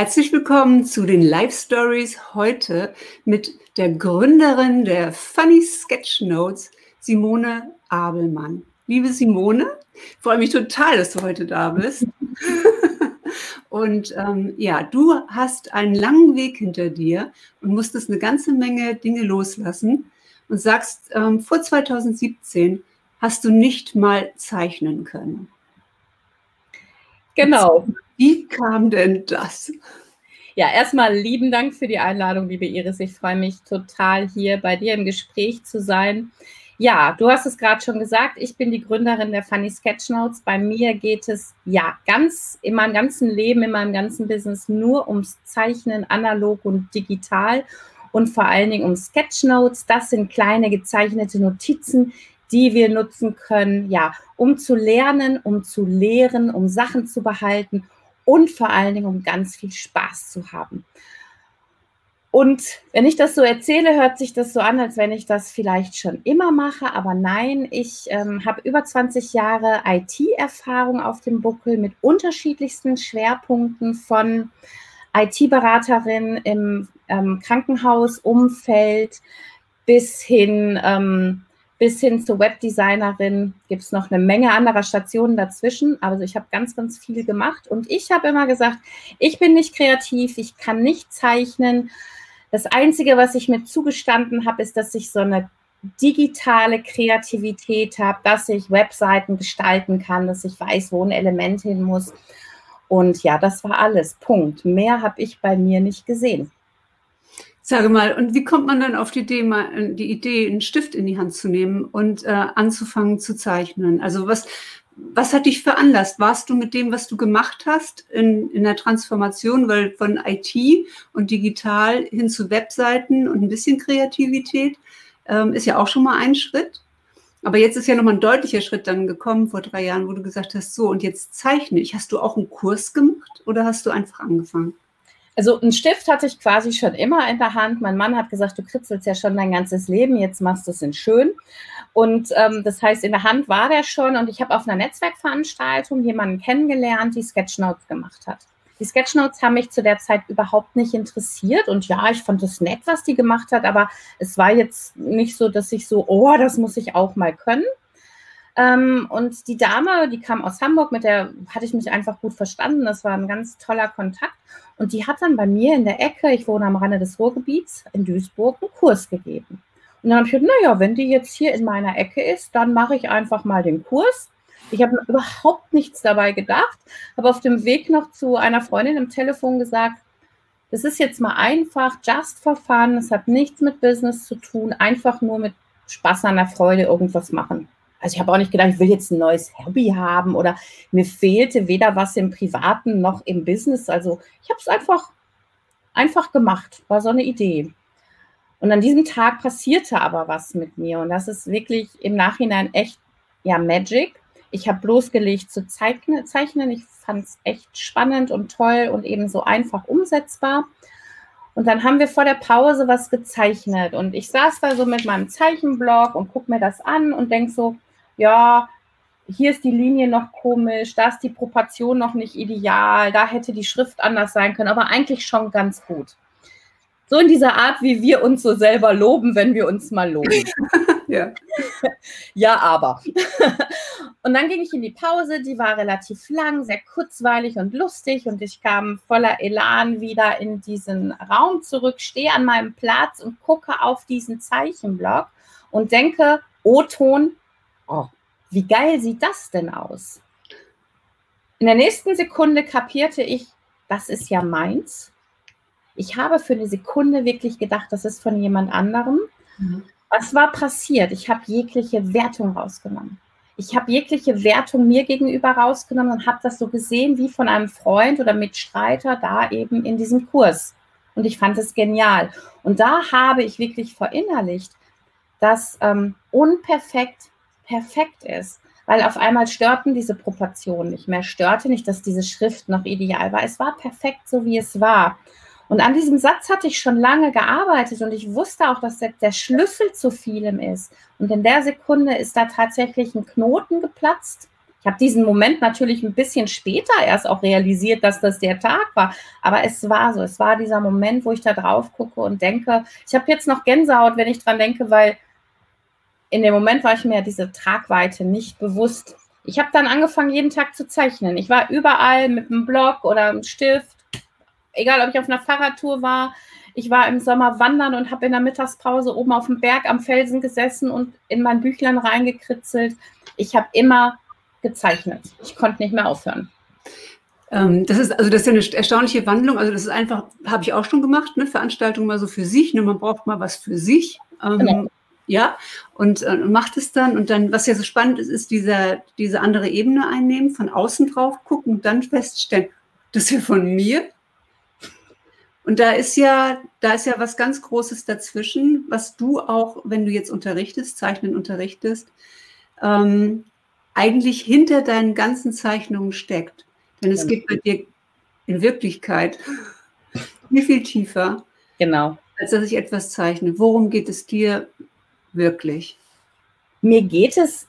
Herzlich willkommen zu den Live Stories heute mit der Gründerin der Funny Sketch Notes, Simone Abelmann. Liebe Simone, freue mich total, dass du heute da bist. Und ähm, ja, du hast einen langen Weg hinter dir und musstest eine ganze Menge Dinge loslassen und sagst, ähm, vor 2017 hast du nicht mal zeichnen können. Genau. Wie kam denn das? Ja, erstmal lieben Dank für die Einladung, liebe Iris. Ich freue mich total, hier bei dir im Gespräch zu sein. Ja, du hast es gerade schon gesagt, ich bin die Gründerin der Funny Sketchnotes. Bei mir geht es ja ganz in meinem ganzen Leben, in meinem ganzen Business nur ums Zeichnen, analog und digital und vor allen Dingen um Sketchnotes. Das sind kleine gezeichnete Notizen, die wir nutzen können, ja, um zu lernen, um zu lehren, um Sachen zu behalten und vor allen Dingen, um ganz viel Spaß zu haben. Und wenn ich das so erzähle, hört sich das so an, als wenn ich das vielleicht schon immer mache. Aber nein, ich ähm, habe über 20 Jahre IT-Erfahrung auf dem Buckel mit unterschiedlichsten Schwerpunkten von IT-Beraterin im ähm, Krankenhausumfeld bis hin ähm, bis hin zur Webdesignerin gibt es noch eine Menge anderer Stationen dazwischen. Also ich habe ganz, ganz viel gemacht und ich habe immer gesagt, ich bin nicht kreativ, ich kann nicht zeichnen. Das Einzige, was ich mir zugestanden habe, ist, dass ich so eine digitale Kreativität habe, dass ich Webseiten gestalten kann, dass ich weiß, wo ein Element hin muss. Und ja, das war alles. Punkt. Mehr habe ich bei mir nicht gesehen. Sage mal, und wie kommt man dann auf die Idee, mal, äh, die Idee, einen Stift in die Hand zu nehmen und äh, anzufangen zu zeichnen? Also was, was hat dich veranlasst? Warst du mit dem, was du gemacht hast, in, in der Transformation, weil von IT und digital hin zu Webseiten und ein bisschen Kreativität ähm, ist ja auch schon mal ein Schritt. Aber jetzt ist ja nochmal ein deutlicher Schritt dann gekommen vor drei Jahren, wo du gesagt hast, so, und jetzt zeichne ich. Hast du auch einen Kurs gemacht oder hast du einfach angefangen? Also einen Stift hatte ich quasi schon immer in der Hand. Mein Mann hat gesagt, du kritzelst ja schon dein ganzes Leben, jetzt machst du es in schön. Und ähm, das heißt, in der Hand war der schon und ich habe auf einer Netzwerkveranstaltung jemanden kennengelernt, die Sketchnotes gemacht hat. Die Sketchnotes haben mich zu der Zeit überhaupt nicht interessiert und ja, ich fand es nett, was die gemacht hat, aber es war jetzt nicht so, dass ich so, oh, das muss ich auch mal können. Ähm, und die Dame, die kam aus Hamburg, mit der hatte ich mich einfach gut verstanden. Das war ein ganz toller Kontakt. Und die hat dann bei mir in der Ecke, ich wohne am Rande des Ruhrgebiets in Duisburg, einen Kurs gegeben. Und dann habe ich gedacht, naja, wenn die jetzt hier in meiner Ecke ist, dann mache ich einfach mal den Kurs. Ich habe überhaupt nichts dabei gedacht, habe auf dem Weg noch zu einer Freundin im Telefon gesagt, das ist jetzt mal einfach, just for fun, es hat nichts mit Business zu tun, einfach nur mit Spaß an der Freude irgendwas machen. Also ich habe auch nicht gedacht, ich will jetzt ein neues Hobby haben oder mir fehlte weder was im Privaten noch im Business. Also ich habe es einfach, einfach gemacht, war so eine Idee. Und an diesem Tag passierte aber was mit mir und das ist wirklich im Nachhinein echt, ja, Magic. Ich habe bloßgelegt zu zeichnen. Ich fand es echt spannend und toll und eben so einfach umsetzbar. Und dann haben wir vor der Pause was gezeichnet und ich saß da so mit meinem Zeichenblock und gucke mir das an und denke so, ja, hier ist die Linie noch komisch, da ist die Proportion noch nicht ideal, da hätte die Schrift anders sein können, aber eigentlich schon ganz gut. So in dieser Art, wie wir uns so selber loben, wenn wir uns mal loben. ja. ja, aber. und dann ging ich in die Pause, die war relativ lang, sehr kurzweilig und lustig und ich kam voller Elan wieder in diesen Raum zurück, stehe an meinem Platz und gucke auf diesen Zeichenblock und denke, O-Ton, oh, wie geil sieht das denn aus? In der nächsten Sekunde kapierte ich, das ist ja meins. Ich habe für eine Sekunde wirklich gedacht, das ist von jemand anderem. Mhm. Was war passiert? Ich habe jegliche Wertung rausgenommen. Ich habe jegliche Wertung mir gegenüber rausgenommen und habe das so gesehen wie von einem Freund oder Mitstreiter da eben in diesem Kurs. Und ich fand es genial. Und da habe ich wirklich verinnerlicht, dass ähm, unperfekt perfekt ist. Weil auf einmal störten diese Proportionen nicht mehr, störte nicht, dass diese Schrift noch ideal war. Es war perfekt, so wie es war. Und an diesem Satz hatte ich schon lange gearbeitet und ich wusste auch, dass der, der Schlüssel zu vielem ist. Und in der Sekunde ist da tatsächlich ein Knoten geplatzt Ich habe diesen Moment natürlich ein bisschen später erst auch realisiert, dass das der Tag war. Aber es war so. Es war dieser Moment, wo ich da drauf gucke und denke, ich habe jetzt noch Gänsehaut, wenn ich dran denke, weil in dem Moment war ich mir diese Tragweite nicht bewusst. Ich habe dann angefangen, jeden Tag zu zeichnen. Ich war überall mit einem Block oder einem Stift, egal ob ich auf einer Fahrradtour war. Ich war im Sommer wandern und habe in der Mittagspause oben auf dem Berg am Felsen gesessen und in mein Büchlein reingekritzelt. Ich habe immer gezeichnet. Ich konnte nicht mehr aufhören. Ähm, das ist also das ist ja eine erstaunliche Wandlung. Also das ist einfach, habe ich auch schon gemacht, ne? Veranstaltung mal so für sich. Ne? Man braucht mal was für sich. Ähm, genau. Ja, und äh, macht es dann. Und dann, was ja so spannend ist, ist dieser, diese andere Ebene einnehmen, von außen drauf gucken und dann feststellen, das ist ja von mir. Und da ist ja, da ist ja was ganz Großes dazwischen, was du auch, wenn du jetzt unterrichtest, Zeichnen unterrichtest, ähm, eigentlich hinter deinen ganzen Zeichnungen steckt. Denn es geht bei dir in Wirklichkeit viel, viel tiefer. Genau. Als dass ich etwas zeichne. Worum geht es dir wirklich? Mir geht es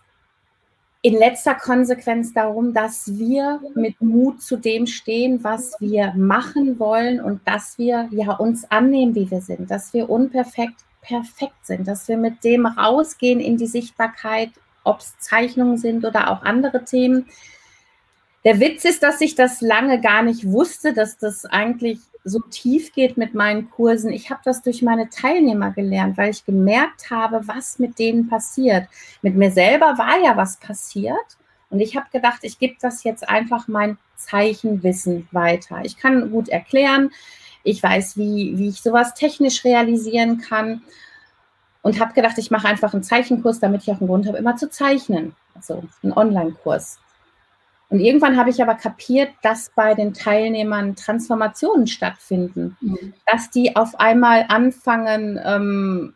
in letzter Konsequenz darum, dass wir mit Mut zu dem stehen, was wir machen wollen und dass wir ja uns annehmen, wie wir sind, dass wir unperfekt perfekt sind, dass wir mit dem rausgehen in die Sichtbarkeit ob es Zeichnungen sind oder auch andere Themen. Der Witz ist, dass ich das lange gar nicht wusste, dass das eigentlich so tief geht mit meinen Kursen. Ich habe das durch meine Teilnehmer gelernt, weil ich gemerkt habe, was mit denen passiert. Mit mir selber war ja was passiert. Und ich habe gedacht, ich gebe das jetzt einfach mein Zeichenwissen weiter. Ich kann gut erklären. Ich weiß, wie, wie ich sowas technisch realisieren kann und habe gedacht, ich mache einfach einen Zeichenkurs, damit ich auch einen Grund habe, immer zu zeichnen. Also einen Online-Kurs. Und irgendwann habe ich aber kapiert, dass bei den Teilnehmern Transformationen stattfinden, mhm. dass die auf einmal anfangen, ähm,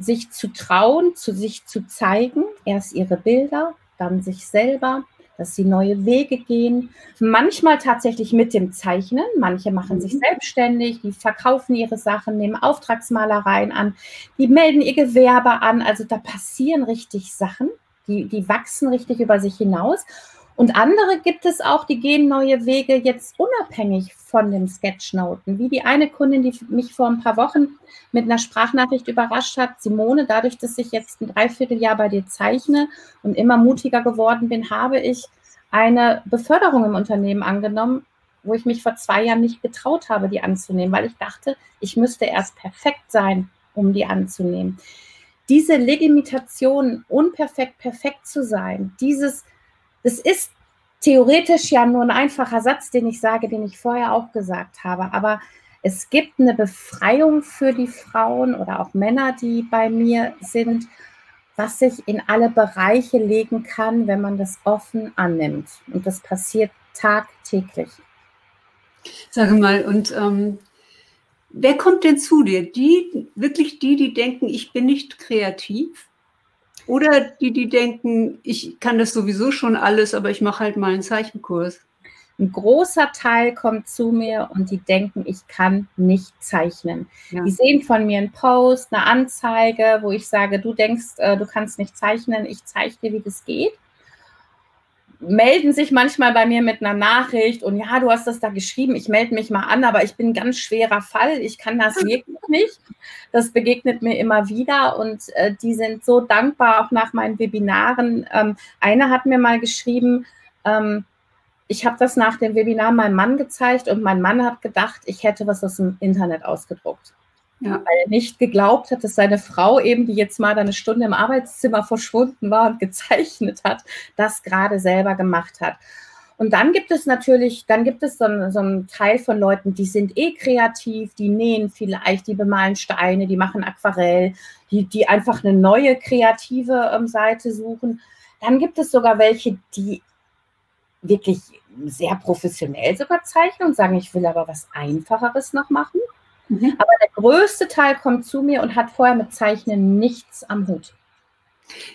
sich zu trauen, zu sich zu zeigen, erst ihre Bilder, dann sich selber, dass sie neue Wege gehen. Manchmal tatsächlich mit dem Zeichnen. Manche machen mhm. sich selbstständig, die verkaufen ihre Sachen, nehmen Auftragsmalereien an, die melden ihr Gewerbe an. Also da passieren richtig Sachen, die, die wachsen richtig über sich hinaus. Und andere gibt es auch, die gehen neue Wege jetzt unabhängig von dem Sketchnoten. Wie die eine Kundin, die mich vor ein paar Wochen mit einer Sprachnachricht überrascht hat, Simone, dadurch, dass ich jetzt ein Dreivierteljahr bei dir zeichne und immer mutiger geworden bin, habe ich eine Beförderung im Unternehmen angenommen, wo ich mich vor zwei Jahren nicht getraut habe, die anzunehmen, weil ich dachte, ich müsste erst perfekt sein, um die anzunehmen. Diese Legitimation, unperfekt perfekt zu sein, dieses das ist theoretisch ja nur ein einfacher Satz, den ich sage, den ich vorher auch gesagt habe. Aber es gibt eine Befreiung für die Frauen oder auch Männer, die bei mir sind, was sich in alle Bereiche legen kann, wenn man das offen annimmt. Und das passiert tagtäglich. Sage mal, und ähm, wer kommt denn zu dir? Die, wirklich die, die denken, ich bin nicht kreativ? Oder die, die denken, ich kann das sowieso schon alles, aber ich mache halt mal einen Zeichenkurs. Ein großer Teil kommt zu mir und die denken, ich kann nicht zeichnen. Ja. Die sehen von mir einen Post, eine Anzeige, wo ich sage, du denkst, äh, du kannst nicht zeichnen, ich zeige dir, wie das geht melden sich manchmal bei mir mit einer Nachricht und ja, du hast das da geschrieben, ich melde mich mal an, aber ich bin ein ganz schwerer Fall, ich kann das wirklich nicht. Das begegnet mir immer wieder und äh, die sind so dankbar auch nach meinen Webinaren. Ähm, eine hat mir mal geschrieben, ähm, ich habe das nach dem Webinar meinem Mann gezeigt und mein Mann hat gedacht, ich hätte was aus dem Internet ausgedruckt. Ja. Weil er nicht geglaubt hat, dass seine Frau eben, die jetzt mal eine Stunde im Arbeitszimmer verschwunden war und gezeichnet hat, das gerade selber gemacht hat. Und dann gibt es natürlich, dann gibt es so, einen, so einen Teil von Leuten, die sind eh kreativ, die nähen vielleicht, die bemalen Steine, die machen Aquarell, die, die einfach eine neue kreative ähm, Seite suchen. Dann gibt es sogar welche, die wirklich sehr professionell sogar zeichnen und sagen, ich will aber was Einfacheres noch machen. Mhm. Aber der größte Teil kommt zu mir und hat vorher mit Zeichnen nichts am Hut.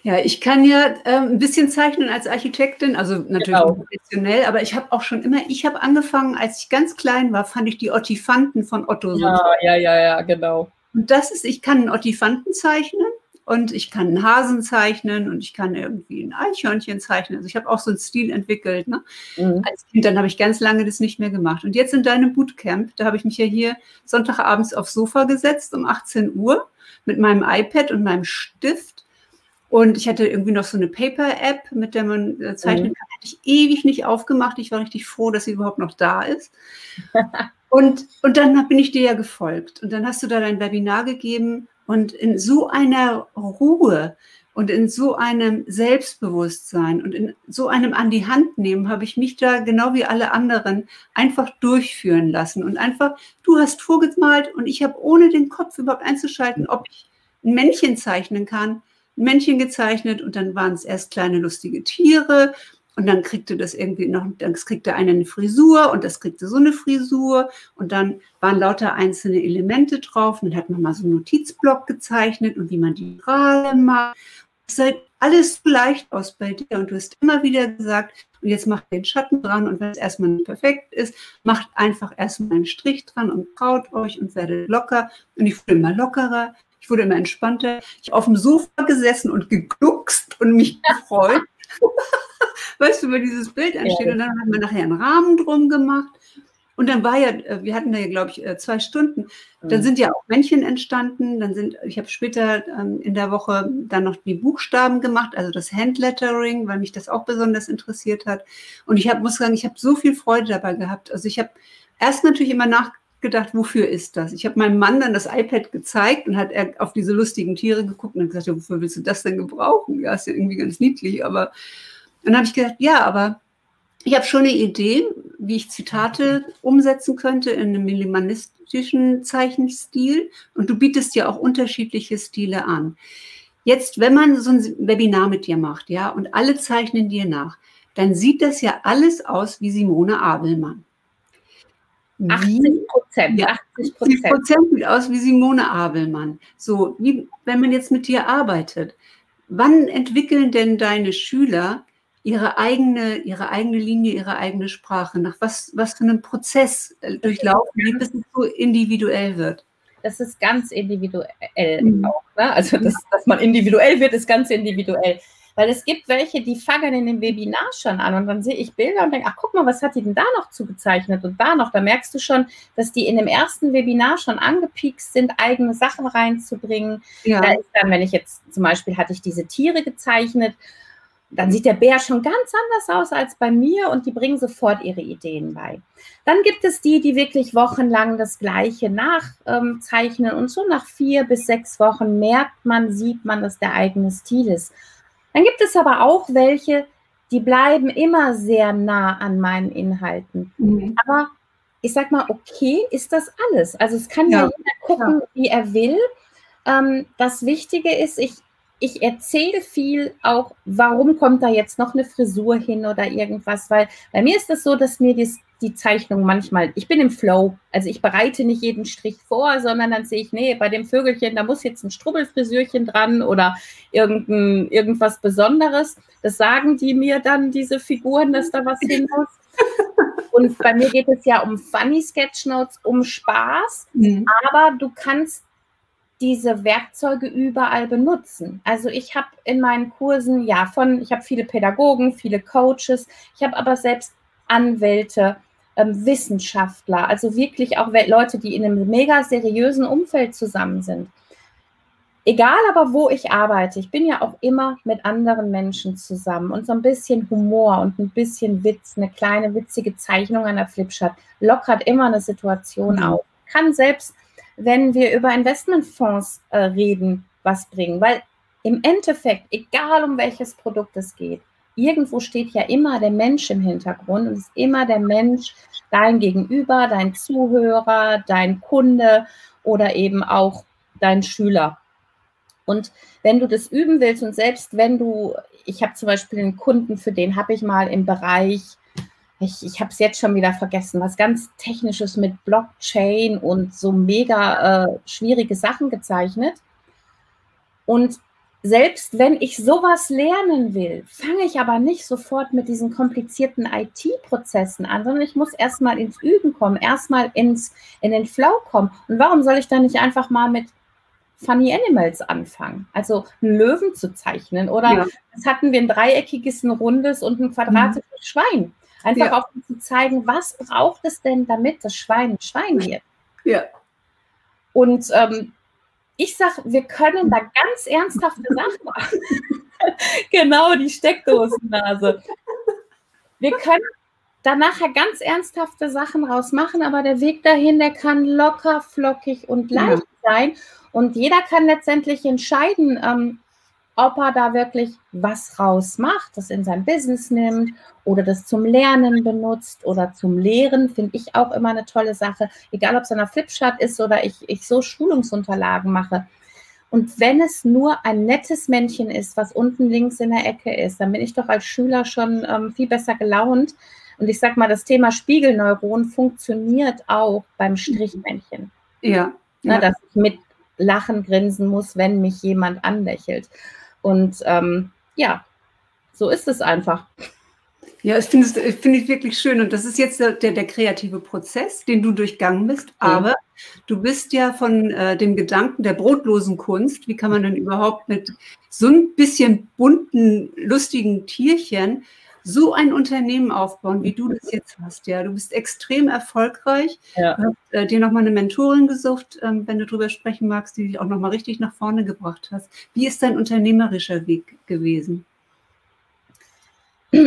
Ja, ich kann ja äh, ein bisschen zeichnen als Architektin, also natürlich genau. professionell, aber ich habe auch schon immer, ich habe angefangen, als ich ganz klein war, fand ich die Ottifanten von Otto so. Ja, ja, ja, ja, genau. Und das ist, ich kann einen Ottifanten zeichnen, und ich kann einen Hasen zeichnen und ich kann irgendwie ein Eichhörnchen zeichnen. Also ich habe auch so einen Stil entwickelt. Ne? Mhm. Als Kind, dann habe ich ganz lange das nicht mehr gemacht. Und jetzt in deinem Bootcamp, da habe ich mich ja hier Sonntagabends aufs Sofa gesetzt um 18 Uhr mit meinem iPad und meinem Stift. Und ich hatte irgendwie noch so eine Paper-App, mit der man äh, zeichnen mhm. kann. Hatte ich ewig nicht aufgemacht. Ich war richtig froh, dass sie überhaupt noch da ist. und, und dann bin ich dir ja gefolgt. Und dann hast du da dein Webinar gegeben und in so einer Ruhe und in so einem Selbstbewusstsein und in so einem an die Hand nehmen, habe ich mich da genau wie alle anderen einfach durchführen lassen. Und einfach, du hast vorgemalt und ich habe ohne den Kopf überhaupt einzuschalten, ob ich ein Männchen zeichnen kann, ein Männchen gezeichnet und dann waren es erst kleine lustige Tiere und dann kriegte das irgendwie noch, dann kriegte einer eine Frisur und das kriegte so eine Frisur und dann waren lauter einzelne Elemente drauf. Und dann hat man mal so einen Notizblock gezeichnet und wie man die Strahle macht. Es sah alles so leicht aus bei dir und du hast immer wieder gesagt, und jetzt macht den Schatten dran und wenn es erstmal nicht perfekt ist, macht einfach erstmal einen Strich dran und traut euch und werdet locker. Und ich wurde immer lockerer, ich wurde immer entspannter. Ich auf dem Sofa gesessen und gegluckst und mich gefreut. weißt du, wo dieses Bild entsteht. Ja. Und dann haben wir nachher einen Rahmen drum gemacht. Und dann war ja, äh, wir hatten da ja, glaube ich, äh, zwei Stunden. Dann mhm. sind ja auch Männchen entstanden. Dann sind, ich habe später ähm, in der Woche dann noch die Buchstaben gemacht, also das Handlettering, weil mich das auch besonders interessiert hat. Und ich hab, muss sagen, ich habe so viel Freude dabei gehabt. Also ich habe erst natürlich immer nachgedacht, wofür ist das? Ich habe meinem Mann dann das iPad gezeigt und hat er auf diese lustigen Tiere geguckt und hat gesagt, ja, wofür willst du das denn gebrauchen? Ja, ist ja irgendwie ganz niedlich, aber und dann habe ich gedacht, ja, aber ich habe schon eine Idee, wie ich Zitate umsetzen könnte in einem minimalistischen Zeichenstil. Und du bietest ja auch unterschiedliche Stile an. Jetzt, wenn man so ein Webinar mit dir macht, ja, und alle zeichnen dir nach, dann sieht das ja alles aus wie Simone Abelmann. 80 Prozent. Ja, 80 Prozent sieht aus wie Simone Abelmann. So, wie, wenn man jetzt mit dir arbeitet, wann entwickeln denn deine Schüler ihre eigene, ihre eigene Linie, ihre eigene Sprache, nach was, was für einem Prozess äh, durchlaufen die, bis es so individuell wird? Das ist ganz individuell mhm. auch. Ne? Also, das, dass man individuell wird, ist ganz individuell. Weil es gibt welche, die fangen in dem Webinar schon an und dann sehe ich Bilder und denke, ach guck mal, was hat die denn da noch zugezeichnet und da noch. Da merkst du schon, dass die in dem ersten Webinar schon angepiekst sind, eigene Sachen reinzubringen. Ja. Da ist dann, wenn ich jetzt zum Beispiel hatte ich diese Tiere gezeichnet dann sieht der Bär schon ganz anders aus als bei mir und die bringen sofort ihre Ideen bei. Dann gibt es die, die wirklich wochenlang das Gleiche nachzeichnen und so nach vier bis sechs Wochen merkt man, sieht man, dass der eigene Stil ist. Dann gibt es aber auch welche, die bleiben immer sehr nah an meinen Inhalten. Mhm. Aber ich sag mal, okay, ist das alles? Also es kann ja, ja jeder gucken, ja. wie er will. Ähm, das Wichtige ist, ich, ich erzähle viel auch, warum kommt da jetzt noch eine Frisur hin oder irgendwas, weil bei mir ist das so, dass mir die, die Zeichnung manchmal, ich bin im Flow, also ich bereite nicht jeden Strich vor, sondern dann sehe ich, nee, bei dem Vögelchen, da muss jetzt ein Strubbelfrisürchen dran oder irgendein, irgendwas Besonderes. Das sagen die mir dann, diese Figuren, dass da was hin muss. Und bei mir geht es ja um Funny Sketchnotes, um Spaß, mhm. aber du kannst diese Werkzeuge überall benutzen. Also ich habe in meinen Kursen, ja, von, ich habe viele Pädagogen, viele Coaches, ich habe aber selbst Anwälte, ähm, Wissenschaftler, also wirklich auch Leute, die in einem mega seriösen Umfeld zusammen sind. Egal aber, wo ich arbeite, ich bin ja auch immer mit anderen Menschen zusammen und so ein bisschen Humor und ein bisschen Witz, eine kleine witzige Zeichnung an der Flipchart lockert immer eine Situation mhm. auf. Kann selbst wenn wir über Investmentfonds äh, reden, was bringen. Weil im Endeffekt, egal um welches Produkt es geht, irgendwo steht ja immer der Mensch im Hintergrund und ist immer der Mensch, dein Gegenüber, dein Zuhörer, dein Kunde oder eben auch dein Schüler. Und wenn du das üben willst und selbst wenn du, ich habe zum Beispiel einen Kunden, für den habe ich mal im Bereich ich, ich habe es jetzt schon wieder vergessen, was ganz Technisches mit Blockchain und so mega äh, schwierige Sachen gezeichnet. Und selbst wenn ich sowas lernen will, fange ich aber nicht sofort mit diesen komplizierten IT-Prozessen an, sondern ich muss erstmal ins Üben kommen, erstmal ins, in den Flow kommen. Und warum soll ich dann nicht einfach mal mit Funny Animals anfangen, also einen Löwen zu zeichnen. Oder ja. jetzt hatten wir ein dreieckiges, ein rundes und ein quadratisches mhm. Schwein. Einfach ja. auch um zu zeigen, was braucht es denn, damit das Schwein ein Schwein wird. Ja. Und ähm, ich sage, wir können da ganz ernsthafte Sachen machen. genau, die Steckdosennase. Wir können da nachher ganz ernsthafte Sachen rausmachen, aber der Weg dahin, der kann locker, flockig und leicht ja. sein. Und jeder kann letztendlich entscheiden, ähm, ob er da wirklich was rausmacht, das in sein Business nimmt oder das zum Lernen benutzt oder zum Lehren, finde ich auch immer eine tolle Sache. Egal, ob es einer Flipchart ist oder ich, ich so Schulungsunterlagen mache. Und wenn es nur ein nettes Männchen ist, was unten links in der Ecke ist, dann bin ich doch als Schüler schon ähm, viel besser gelaunt. Und ich sage mal, das Thema Spiegelneuron funktioniert auch beim Strichmännchen. Ja. Ne, ja. Dass ich mit Lachen grinsen muss, wenn mich jemand anlächelt. Und ähm, ja, so ist es einfach. Ja, ich finde es find ich wirklich schön. Und das ist jetzt der, der, kreative Prozess, den du durchgangen bist. Aber ja. du bist ja von äh, dem Gedanken der brotlosen Kunst, wie kann man denn überhaupt mit so ein bisschen bunten, lustigen Tierchen so ein Unternehmen aufbauen, wie du das jetzt hast. Ja, du bist extrem erfolgreich. Ja. Du hast äh, dir nochmal eine Mentorin gesucht, ähm, wenn du darüber sprechen magst, die dich auch nochmal richtig nach vorne gebracht hast. Wie ist dein unternehmerischer Weg gewesen?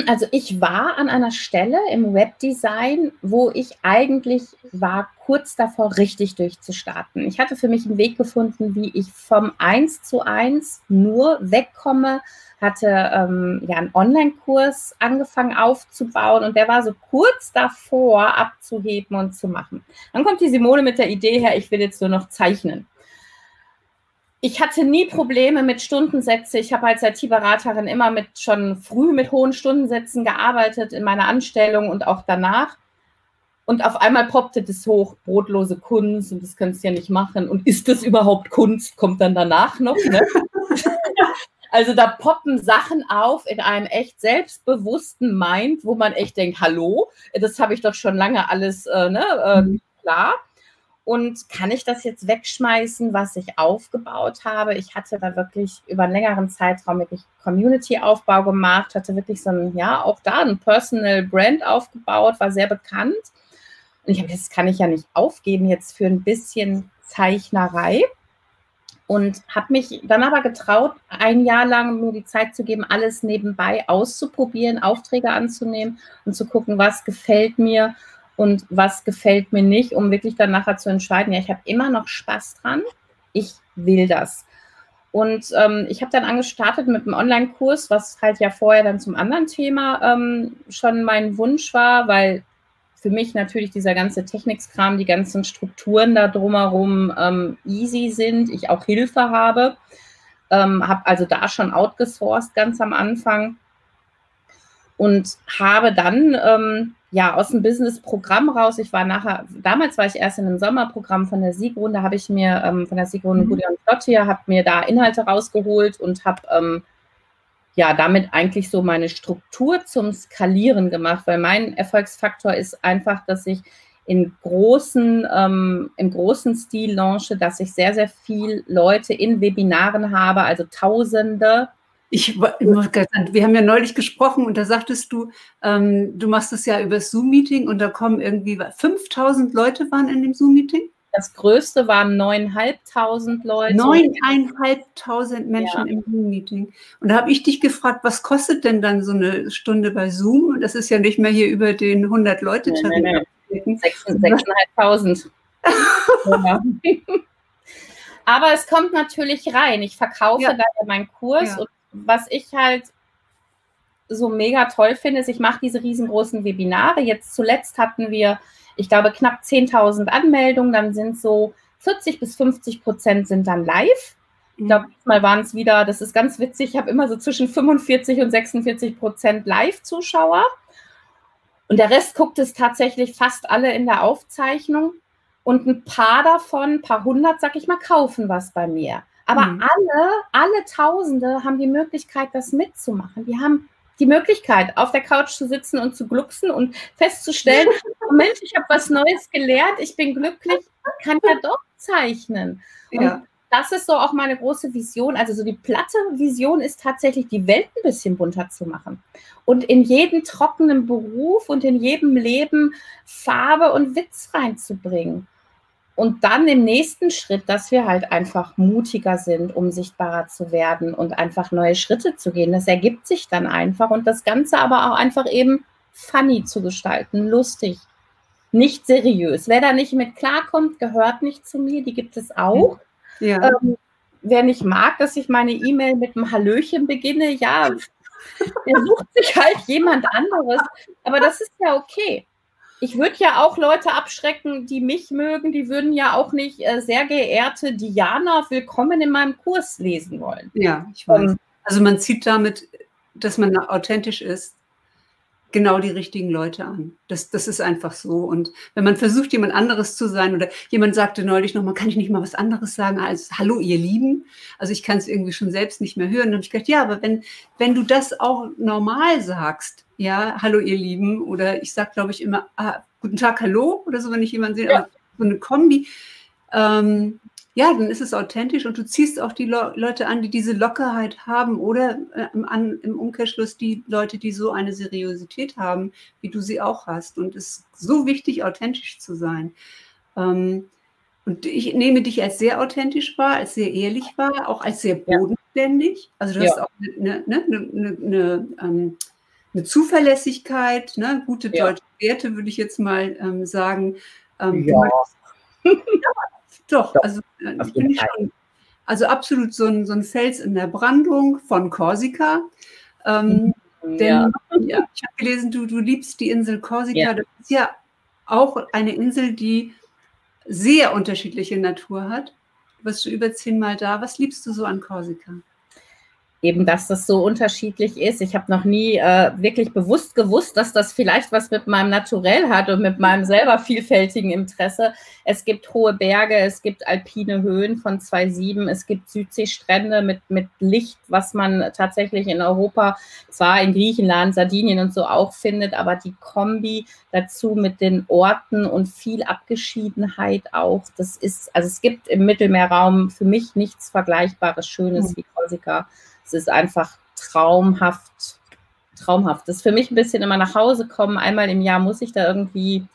Also ich war an einer Stelle im Webdesign, wo ich eigentlich war kurz davor, richtig durchzustarten. Ich hatte für mich einen Weg gefunden, wie ich vom 1 zu 1 nur wegkomme, hatte ähm, ja einen Online-Kurs angefangen aufzubauen und der war so kurz davor abzuheben und zu machen. Dann kommt die Simone mit der Idee her, ich will jetzt nur noch zeichnen ich hatte nie Probleme mit Stundensätze. Ich habe als IT-Beraterin immer mit schon früh mit hohen Stundensätzen gearbeitet in meiner Anstellung und auch danach. Und auf einmal poppte das hoch, brotlose Kunst und das kannst du ja nicht machen. Und ist das überhaupt Kunst? Kommt dann danach noch. Ne? also da poppen Sachen auf in einem echt selbstbewussten Mind, wo man echt denkt, hallo, das habe ich doch schon lange alles äh, ne, äh, mhm. klar. Und kann ich das jetzt wegschmeißen, was ich aufgebaut habe? Ich hatte da wirklich über einen längeren Zeitraum wirklich Community-Aufbau gemacht, hatte wirklich so ein, ja, auch da ein Personal Brand aufgebaut, war sehr bekannt. Und ich habe, das kann ich ja nicht aufgeben jetzt für ein bisschen Zeichnerei. Und habe mich dann aber getraut, ein Jahr lang mir die Zeit zu geben, alles nebenbei auszuprobieren, Aufträge anzunehmen und zu gucken, was gefällt mir und was gefällt mir nicht, um wirklich dann nachher zu entscheiden, ja, ich habe immer noch Spaß dran, ich will das. Und ähm, ich habe dann angestartet mit einem Online-Kurs, was halt ja vorher dann zum anderen Thema ähm, schon mein Wunsch war, weil für mich natürlich dieser ganze Technikskram, die ganzen Strukturen da drumherum ähm, easy sind, ich auch Hilfe habe. Ähm, habe also da schon outgesourced ganz am Anfang und habe dann ähm, ja, aus dem Business-Programm raus. Ich war nachher, damals war ich erst in einem Sommerprogramm von der Siegrunde, habe ich mir ähm, von der Siegrunde mhm. Gudion Flottier, habe mir da Inhalte rausgeholt und habe ähm, ja damit eigentlich so meine Struktur zum Skalieren gemacht, weil mein Erfolgsfaktor ist einfach, dass ich in großen, ähm, im großen Stil launche, dass ich sehr, sehr viel Leute in Webinaren habe, also Tausende ich, wir haben ja neulich gesprochen und da sagtest du, ähm, du machst es ja über Zoom-Meeting und da kommen irgendwie 5000 Leute waren in dem Zoom-Meeting? Das größte waren 9.500 Leute. 9.500 Menschen ja. im Zoom-Meeting. Und da habe ich dich gefragt, was kostet denn dann so eine Stunde bei Zoom? Und das ist ja nicht mehr hier über den 100 Leute tarif nee, nee, nee. 6.500. Aber es kommt natürlich rein. Ich verkaufe ja. leider meinen Kurs ja. und was ich halt so mega toll finde, ist, ich mache diese riesengroßen Webinare. Jetzt zuletzt hatten wir, ich glaube, knapp 10.000 Anmeldungen. Dann sind so 40 bis 50 Prozent sind dann live. Ich glaube, mhm. diesmal waren es wieder, das ist ganz witzig, ich habe immer so zwischen 45 und 46 Prozent Live-Zuschauer. Und der Rest guckt es tatsächlich fast alle in der Aufzeichnung. Und ein paar davon, ein paar hundert, sag ich mal, kaufen was bei mir. Aber mhm. alle, alle Tausende haben die Möglichkeit, das mitzumachen. Die haben die Möglichkeit, auf der Couch zu sitzen und zu glucksen und festzustellen, oh Mensch, ich habe was Neues gelernt, ich bin glücklich, kann ja doch zeichnen. Und ja. das ist so auch meine große Vision. Also so die platte Vision ist tatsächlich, die Welt ein bisschen bunter zu machen. Und in jeden trockenen Beruf und in jedem Leben Farbe und Witz reinzubringen. Und dann im nächsten Schritt, dass wir halt einfach mutiger sind, um sichtbarer zu werden und einfach neue Schritte zu gehen. Das ergibt sich dann einfach und das Ganze aber auch einfach eben funny zu gestalten, lustig, nicht seriös. Wer da nicht mit klarkommt, gehört nicht zu mir, die gibt es auch. Ja. Ähm, wer nicht mag, dass ich meine E-Mail mit einem Hallöchen beginne, ja, der sucht sich halt jemand anderes. Aber das ist ja okay ich würde ja auch Leute abschrecken, die mich mögen, die würden ja auch nicht äh, sehr geehrte Diana, willkommen in meinem Kurs lesen wollen. Ja, ich weiß. Um, also man zieht damit, dass man authentisch ist, genau die richtigen Leute an. Das, das ist einfach so. Und wenn man versucht, jemand anderes zu sein, oder jemand sagte neulich nochmal, kann ich nicht mal was anderes sagen als Hallo, ihr Lieben? Also ich kann es irgendwie schon selbst nicht mehr hören. Dann habe ich gedacht, ja, aber wenn, wenn du das auch normal sagst, ja, hallo ihr Lieben, oder ich sage, glaube ich, immer, ah, guten Tag, hallo, oder so, wenn ich jemanden sehe, ja. so eine Kombi, ähm, ja, dann ist es authentisch und du ziehst auch die Le Leute an, die diese Lockerheit haben oder äh, im, an, im, Umkehrschluss die Leute, die so eine Seriosität haben, wie du sie auch hast. Und es ist so wichtig, authentisch zu sein. Ähm, und ich nehme dich als sehr authentisch wahr, als sehr ehrlich wahr, auch als sehr bodenständig. Also du ja. hast auch eine, eine, eine, eine ähm, eine Zuverlässigkeit, ne? gute ja. deutsche Werte, würde ich jetzt mal ähm, sagen. Ähm, ja. ja. doch, also äh, bin ich schon, also absolut so ein, so ein Fels in der Brandung von Korsika. Ähm, mhm. denn ja. ich habe gelesen, du, du liebst die Insel Korsika. Das ist ja auch eine Insel, die sehr unterschiedliche Natur hat. Du warst schon über zehnmal da. Was liebst du so an Korsika? Eben, dass das so unterschiedlich ist. Ich habe noch nie äh, wirklich bewusst gewusst, dass das vielleicht was mit meinem Naturell hat und mit meinem selber vielfältigen Interesse. Es gibt hohe Berge, es gibt alpine Höhen von 2,7, es gibt Südseestrände mit, mit Licht, was man tatsächlich in Europa, zwar in Griechenland, Sardinien und so auch findet, aber die Kombi dazu mit den Orten und viel Abgeschiedenheit auch, das ist, also es gibt im Mittelmeerraum für mich nichts Vergleichbares, Schönes mhm. wie Korsika. Es ist einfach traumhaft, traumhaft. Das ist für mich ein bisschen immer nach Hause kommen. Einmal im Jahr muss ich da irgendwie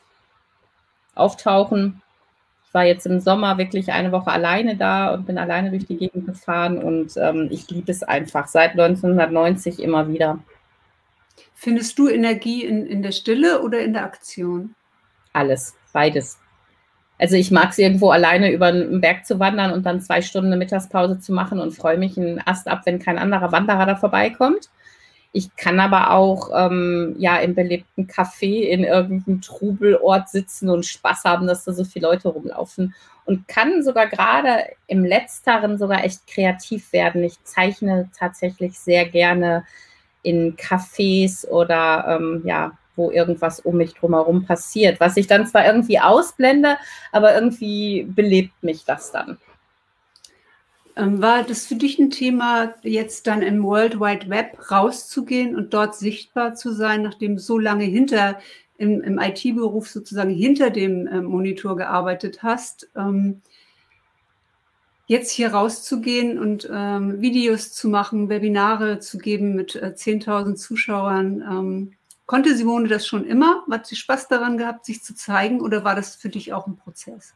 auftauchen. Ich war jetzt im Sommer wirklich eine Woche alleine da und bin alleine durch die Gegend gefahren und ähm, ich liebe es einfach seit 1990 immer wieder. Findest du Energie in, in der Stille oder in der Aktion? Alles, beides. Also ich mag es irgendwo alleine über einen Berg zu wandern und dann zwei Stunden eine Mittagspause zu machen und freue mich einen Ast ab, wenn kein anderer Wanderer da vorbeikommt. Ich kann aber auch ähm, ja im belebten Café in irgendeinem Trubelort sitzen und Spaß haben, dass da so viele Leute rumlaufen und kann sogar gerade im letzteren sogar echt kreativ werden. Ich zeichne tatsächlich sehr gerne in Cafés oder ähm, ja wo irgendwas um mich drumherum passiert, was ich dann zwar irgendwie ausblende, aber irgendwie belebt mich das dann. Ähm, war das für dich ein Thema, jetzt dann im World Wide Web rauszugehen und dort sichtbar zu sein, nachdem so lange hinter im, im IT-Beruf sozusagen hinter dem äh, Monitor gearbeitet hast? Ähm, jetzt hier rauszugehen und ähm, Videos zu machen, Webinare zu geben mit äh, 10.000 Zuschauern. Ähm, Konnte Simone das schon immer? Hat sie Spaß daran gehabt, sich zu zeigen oder war das für dich auch ein Prozess?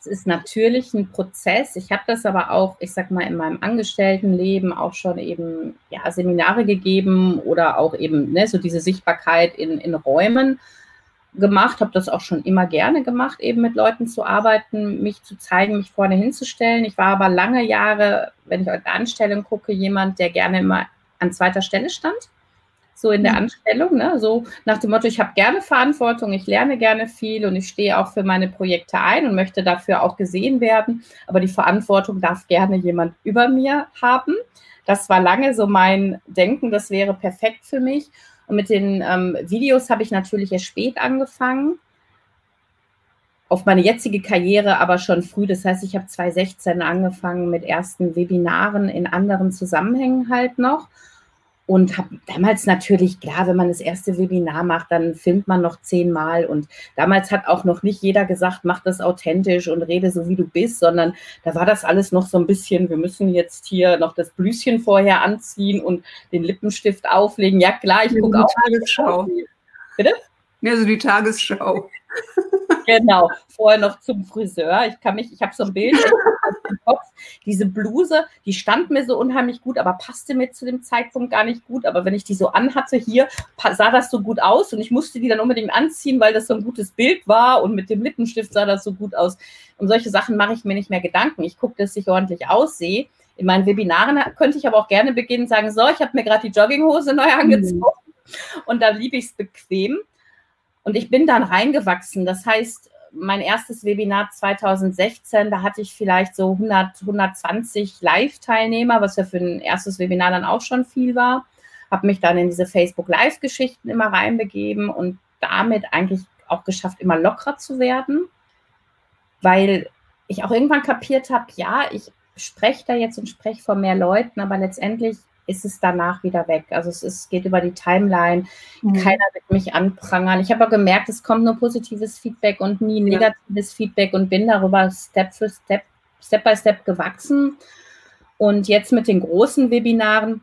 Es ist natürlich ein Prozess. Ich habe das aber auch, ich sag mal, in meinem Angestelltenleben auch schon eben ja, Seminare gegeben oder auch eben ne, so diese Sichtbarkeit in, in Räumen gemacht, habe das auch schon immer gerne gemacht, eben mit Leuten zu arbeiten, mich zu zeigen, mich vorne hinzustellen. Ich war aber lange Jahre, wenn ich heute Anstellung gucke, jemand, der gerne immer an zweiter Stelle stand so in der mhm. Anstellung, ne? so nach dem Motto, ich habe gerne Verantwortung, ich lerne gerne viel und ich stehe auch für meine Projekte ein und möchte dafür auch gesehen werden, aber die Verantwortung darf gerne jemand über mir haben. Das war lange so mein Denken, das wäre perfekt für mich. Und mit den ähm, Videos habe ich natürlich erst spät angefangen. Auf meine jetzige Karriere aber schon früh. Das heißt, ich habe 2016 angefangen mit ersten Webinaren in anderen Zusammenhängen halt noch und habe damals natürlich, klar, wenn man das erste Webinar macht, dann filmt man noch zehnmal. Und damals hat auch noch nicht jeder gesagt, mach das authentisch und rede so, wie du bist, sondern da war das alles noch so ein bisschen, wir müssen jetzt hier noch das Blüschen vorher anziehen und den Lippenstift auflegen. Ja, klar, ich gucke auch. Tagesschau. Bitte? Ja, so die Tagesschau. genau, vorher noch zum Friseur. Ich kann mich, ich habe so ein Bild im Kopf. Diese Bluse, die stand mir so unheimlich gut, aber passte mir zu dem Zeitpunkt gar nicht gut. Aber wenn ich die so anhatte hier, sah das so gut aus und ich musste die dann unbedingt anziehen, weil das so ein gutes Bild war und mit dem Lippenstift sah das so gut aus. Um solche Sachen mache ich mir nicht mehr Gedanken. Ich gucke, dass ich ordentlich aussehe. In meinen Webinaren könnte ich aber auch gerne beginnen, sagen, so, ich habe mir gerade die Jogginghose neu mhm. angezogen mhm. und da liebe ich es bequem. Und ich bin dann reingewachsen. Das heißt, mein erstes Webinar 2016, da hatte ich vielleicht so 100, 120 Live-Teilnehmer, was ja für ein erstes Webinar dann auch schon viel war. Habe mich dann in diese Facebook-Live-Geschichten immer reinbegeben und damit eigentlich auch geschafft, immer lockerer zu werden, weil ich auch irgendwann kapiert habe, ja, ich spreche da jetzt und spreche vor mehr Leuten, aber letztendlich ist es danach wieder weg. Also es ist, geht über die Timeline. Mhm. Keiner wird mich anprangern. Ich habe auch gemerkt, es kommt nur positives Feedback und nie negatives ja. Feedback und bin darüber Step für Step, Step by Step gewachsen. Und jetzt mit den großen Webinaren.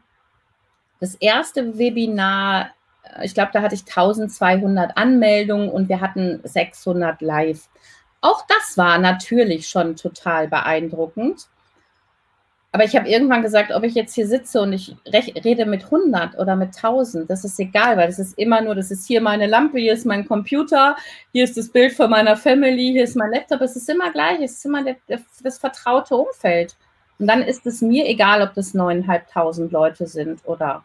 Das erste Webinar, ich glaube, da hatte ich 1200 Anmeldungen und wir hatten 600 live. Auch das war natürlich schon total beeindruckend. Aber ich habe irgendwann gesagt, ob ich jetzt hier sitze und ich rede mit 100 oder mit 1000, das ist egal, weil das ist immer nur, das ist hier meine Lampe, hier ist mein Computer, hier ist das Bild von meiner Family, hier ist mein Laptop, es ist immer gleich, es ist immer der, der, das vertraute Umfeld. Und dann ist es mir egal, ob das 9.500 Leute sind oder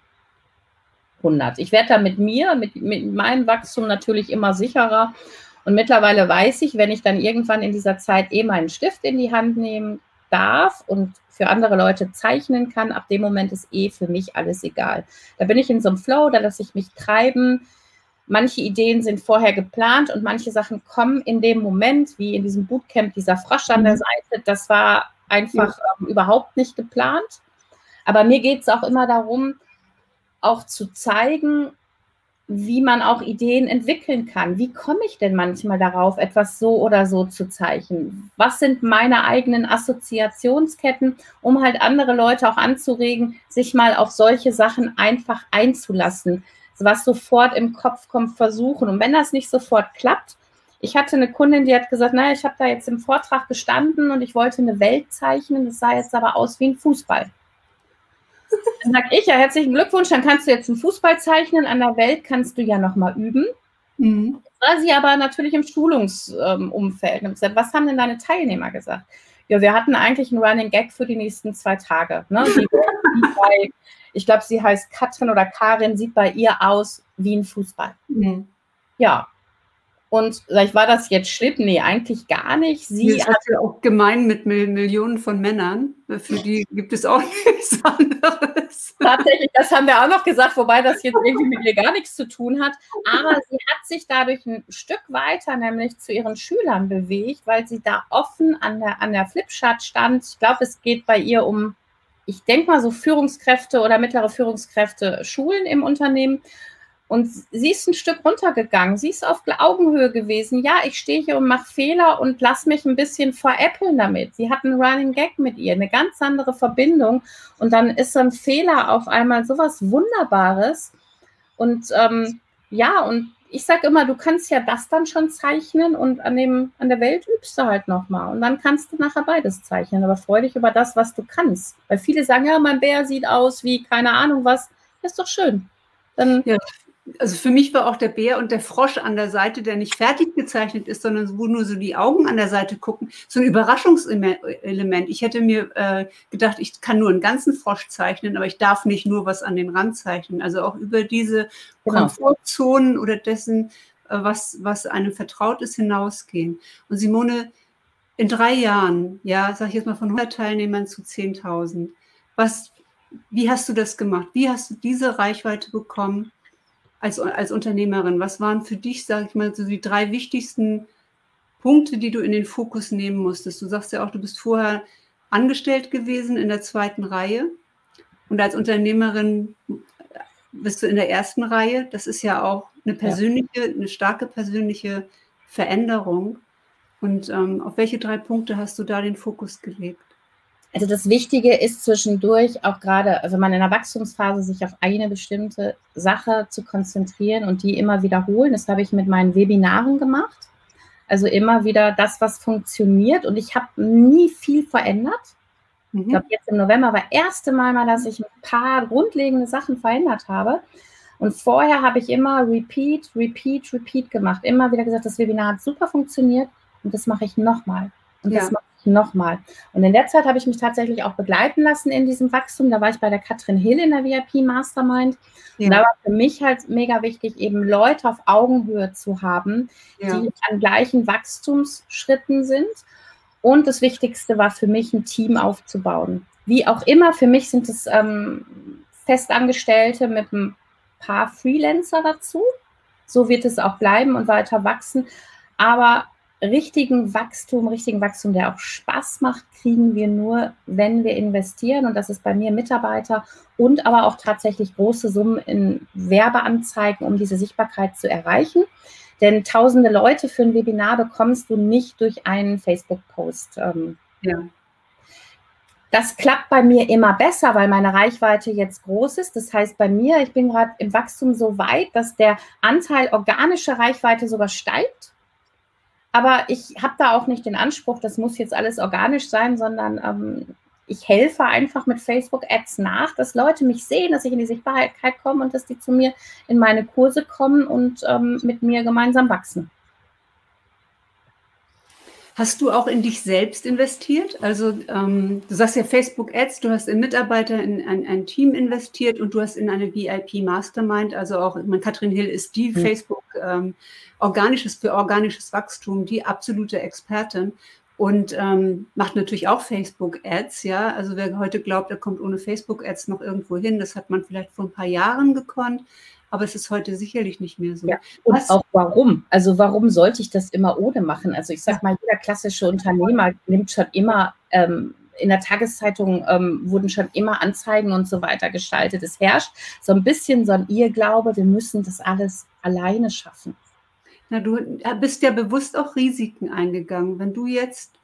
100. Ich werde da mit mir, mit, mit meinem Wachstum natürlich immer sicherer. Und mittlerweile weiß ich, wenn ich dann irgendwann in dieser Zeit eh meinen Stift in die Hand nehmen darf und für andere Leute zeichnen kann, ab dem Moment ist eh für mich alles egal. Da bin ich in so einem Flow, da lasse ich mich treiben. Manche Ideen sind vorher geplant und manche Sachen kommen in dem Moment, wie in diesem Bootcamp, dieser Frosch an der mhm. Seite. Das war einfach ähm, überhaupt nicht geplant. Aber mir geht es auch immer darum, auch zu zeigen, wie man auch Ideen entwickeln kann. Wie komme ich denn manchmal darauf, etwas so oder so zu zeichnen? Was sind meine eigenen Assoziationsketten, um halt andere Leute auch anzuregen, sich mal auf solche Sachen einfach einzulassen, was sofort im Kopf kommt, versuchen. Und wenn das nicht sofort klappt, ich hatte eine Kundin, die hat gesagt, naja, ich habe da jetzt im Vortrag gestanden und ich wollte eine Welt zeichnen, das sah jetzt aber aus wie ein Fußball. Dann sage ich ja herzlichen Glückwunsch, dann kannst du jetzt einen Fußball zeichnen. An der Welt kannst du ja nochmal üben. Mhm. war sie aber natürlich im Schulungsumfeld. Ähm, gesagt, was haben denn deine Teilnehmer gesagt? Ja, wir hatten eigentlich einen Running Gag für die nächsten zwei Tage. Ne? Die, die bei, ich glaube, sie heißt Katrin oder Karin, sieht bei ihr aus wie ein Fußball. Mhm. Ja, und vielleicht war das jetzt schlimm. Nee, eigentlich gar nicht. Sie das hat ja auch gemein mit Millionen von Männern. Für die gibt es auch nichts anderes. Tatsächlich, das haben wir auch noch gesagt, wobei das jetzt irgendwie mit ihr gar nichts zu tun hat. Aber sie hat sich dadurch ein Stück weiter, nämlich zu ihren Schülern bewegt, weil sie da offen an der, an der Flipchart stand. Ich glaube, es geht bei ihr um, ich denke mal, so Führungskräfte oder mittlere Führungskräfte, Schulen im Unternehmen. Und sie ist ein Stück runtergegangen. Sie ist auf Augenhöhe gewesen. Ja, ich stehe hier und mache Fehler und lasse mich ein bisschen veräppeln damit. Sie hat einen Running Gag mit ihr, eine ganz andere Verbindung. Und dann ist so ein Fehler auf einmal sowas Wunderbares. Und ähm, ja, und ich sage immer, du kannst ja das dann schon zeichnen und an, dem, an der Welt übst du halt nochmal. Und dann kannst du nachher beides zeichnen. Aber freu dich über das, was du kannst. Weil viele sagen, ja, mein Bär sieht aus wie keine Ahnung was. Das ist doch schön. Dann ja also für mich war auch der Bär und der Frosch an der Seite, der nicht fertig gezeichnet ist, sondern wo nur so die Augen an der Seite gucken, so ein Überraschungselement. Ich hätte mir äh, gedacht, ich kann nur einen ganzen Frosch zeichnen, aber ich darf nicht nur was an den Rand zeichnen. Also auch über diese genau. Komfortzonen oder dessen, äh, was, was einem vertraut ist, hinausgehen. Und Simone, in drei Jahren, ja, sag ich jetzt mal von 100 Teilnehmern zu 10.000, was, wie hast du das gemacht? Wie hast du diese Reichweite bekommen? Als, als Unternehmerin? Was waren für dich, sage ich mal, so die drei wichtigsten Punkte, die du in den Fokus nehmen musstest? Du sagst ja auch, du bist vorher angestellt gewesen in der zweiten Reihe und als Unternehmerin bist du in der ersten Reihe. Das ist ja auch eine persönliche, eine starke persönliche Veränderung. Und ähm, auf welche drei Punkte hast du da den Fokus gelegt? Also das Wichtige ist zwischendurch auch gerade, also man in der Wachstumsphase sich auf eine bestimmte Sache zu konzentrieren und die immer wiederholen. Das habe ich mit meinen Webinaren gemacht. Also immer wieder das, was funktioniert. Und ich habe nie viel verändert. Mhm. Ich glaube, jetzt im November war das erste Mal mal, dass ich ein paar grundlegende Sachen verändert habe. Und vorher habe ich immer Repeat, Repeat, Repeat gemacht. Immer wieder gesagt, das Webinar hat super funktioniert und das mache ich nochmal. Und ja. das mache ich nochmal. Und in der Zeit habe ich mich tatsächlich auch begleiten lassen in diesem Wachstum. Da war ich bei der Katrin Hill in der VIP Mastermind. Ja. Und da war für mich halt mega wichtig, eben Leute auf Augenhöhe zu haben, ja. die an gleichen Wachstumsschritten sind. Und das Wichtigste war für mich, ein Team aufzubauen. Wie auch immer, für mich sind es ähm, Festangestellte mit ein paar Freelancer dazu. So wird es auch bleiben und weiter wachsen. Aber richtigen Wachstum, richtigen Wachstum, der auch Spaß macht, kriegen wir nur, wenn wir investieren. Und das ist bei mir Mitarbeiter und aber auch tatsächlich große Summen in Werbeanzeigen, um diese Sichtbarkeit zu erreichen. Denn tausende Leute für ein Webinar bekommst du nicht durch einen Facebook-Post. Ähm, ja. Das klappt bei mir immer besser, weil meine Reichweite jetzt groß ist. Das heißt, bei mir, ich bin gerade im Wachstum so weit, dass der Anteil organischer Reichweite sogar steigt. Aber ich habe da auch nicht den Anspruch, das muss jetzt alles organisch sein, sondern ähm, ich helfe einfach mit Facebook-Ads nach, dass Leute mich sehen, dass ich in die Sichtbarkeit komme und dass die zu mir in meine Kurse kommen und ähm, mit mir gemeinsam wachsen. Hast du auch in dich selbst investiert? Also ähm, du sagst ja Facebook Ads, du hast in Mitarbeiter, in ein, ein, Team investiert und du hast in eine VIP Mastermind, also auch, ich meine, Katrin Hill ist die mhm. Facebook ähm, organisches für organisches Wachstum, die absolute Expertin und ähm, macht natürlich auch Facebook Ads, ja. Also wer heute glaubt, er kommt ohne Facebook Ads noch irgendwo hin, das hat man vielleicht vor ein paar Jahren gekonnt aber es ist heute sicherlich nicht mehr so. Ja, und Was? auch warum? Also warum sollte ich das immer ohne machen? Also ich sage mal, jeder klassische Unternehmer nimmt schon immer ähm, in der Tageszeitung ähm, wurden schon immer Anzeigen und so weiter gestaltet. Es herrscht so ein bisschen so ein Irrglaube, wir müssen das alles alleine schaffen. Na, du bist ja bewusst auch Risiken eingegangen. Wenn du jetzt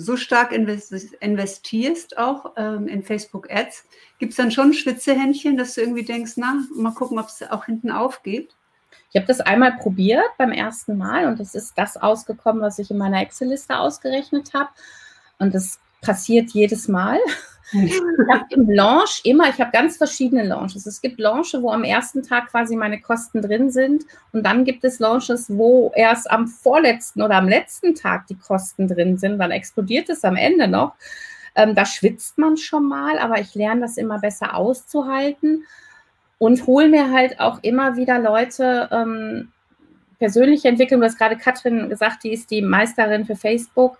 so stark investierst auch ähm, in Facebook Ads, gibt es dann schon Schwitzehändchen, dass du irgendwie denkst, na, mal gucken, ob es auch hinten aufgeht? Ich habe das einmal probiert beim ersten Mal und es ist das ausgekommen, was ich in meiner Excel-Liste ausgerechnet habe. Und das passiert jedes Mal. Ich habe im Launch immer, ich habe ganz verschiedene Launches. Es gibt Launches, wo am ersten Tag quasi meine Kosten drin sind und dann gibt es Launches, wo erst am vorletzten oder am letzten Tag die Kosten drin sind. Dann explodiert es am Ende noch. Ähm, da schwitzt man schon mal, aber ich lerne das immer besser auszuhalten und hole mir halt auch immer wieder Leute, ähm, persönliche Entwicklung, du hast gerade Katrin gesagt, die ist die Meisterin für Facebook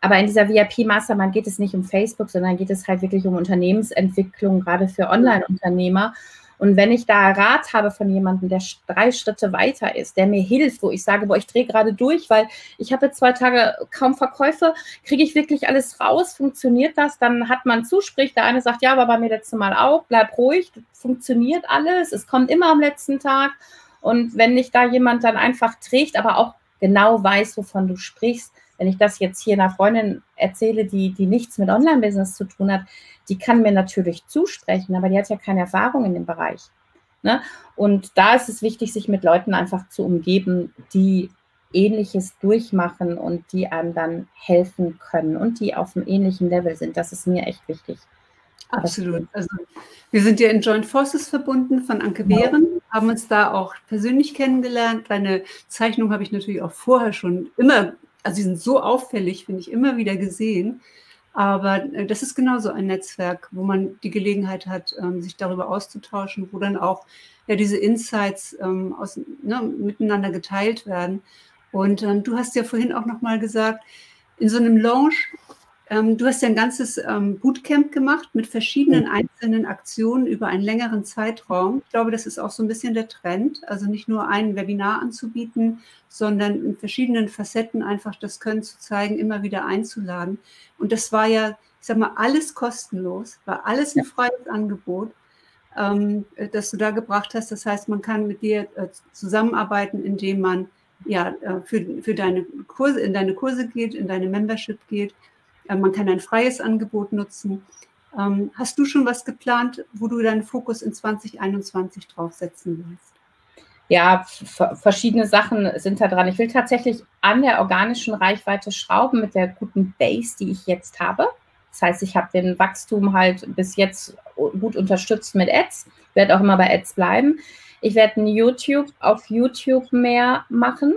aber in dieser VIP-Mastermind geht es nicht um Facebook, sondern geht es halt wirklich um Unternehmensentwicklung, gerade für Online-Unternehmer. Und wenn ich da Rat habe von jemandem, der drei Schritte weiter ist, der mir hilft, wo ich sage, boah, ich drehe gerade durch, weil ich habe jetzt zwei Tage kaum Verkäufe, kriege ich wirklich alles raus, funktioniert das? Dann hat man Zusprich, der eine sagt, ja, aber bei mir letzte Mal auch, bleib ruhig, funktioniert alles, es kommt immer am letzten Tag. Und wenn nicht da jemand dann einfach trägt, aber auch genau weiß, wovon du sprichst, wenn ich das jetzt hier einer Freundin erzähle, die, die nichts mit Online-Business zu tun hat, die kann mir natürlich zusprechen, aber die hat ja keine Erfahrung in dem Bereich. Ne? Und da ist es wichtig, sich mit Leuten einfach zu umgeben, die Ähnliches durchmachen und die einem dann helfen können und die auf einem ähnlichen Level sind. Das ist mir echt wichtig. Absolut. Also wir sind ja in Joint Forces verbunden von Anke Behren, ja. haben uns da auch persönlich kennengelernt. Deine Zeichnung habe ich natürlich auch vorher schon immer also sie sind so auffällig, finde ich, immer wieder gesehen. Aber äh, das ist genauso ein Netzwerk, wo man die Gelegenheit hat, ähm, sich darüber auszutauschen, wo dann auch ja, diese Insights ähm, aus, ne, miteinander geteilt werden. Und ähm, du hast ja vorhin auch nochmal gesagt, in so einem Lounge du hast ja ein ganzes ähm, Bootcamp gemacht mit verschiedenen mhm. einzelnen Aktionen über einen längeren Zeitraum. Ich glaube, das ist auch so ein bisschen der Trend, also nicht nur ein Webinar anzubieten, sondern in verschiedenen Facetten einfach das Können zu zeigen, immer wieder einzuladen. Und das war ja, ich sag mal, alles kostenlos, war alles ein freies Angebot. ähm, das du da gebracht hast. Das heißt, man kann mit dir äh, zusammenarbeiten, indem man ja äh, für, für deine Kurse, in deine Kurse geht, in deine Membership geht. Äh, man kann ein freies Angebot nutzen. Ähm, hast du schon was geplant, wo du deinen Fokus in 2021 draufsetzen willst? Ja, verschiedene Sachen sind da dran. Ich will tatsächlich an der organischen Reichweite schrauben mit der guten Base, die ich jetzt habe. Das heißt, ich habe den Wachstum halt bis jetzt gut unterstützt mit Ads, werde auch immer bei Ads bleiben. Ich werde YouTube auf YouTube mehr machen,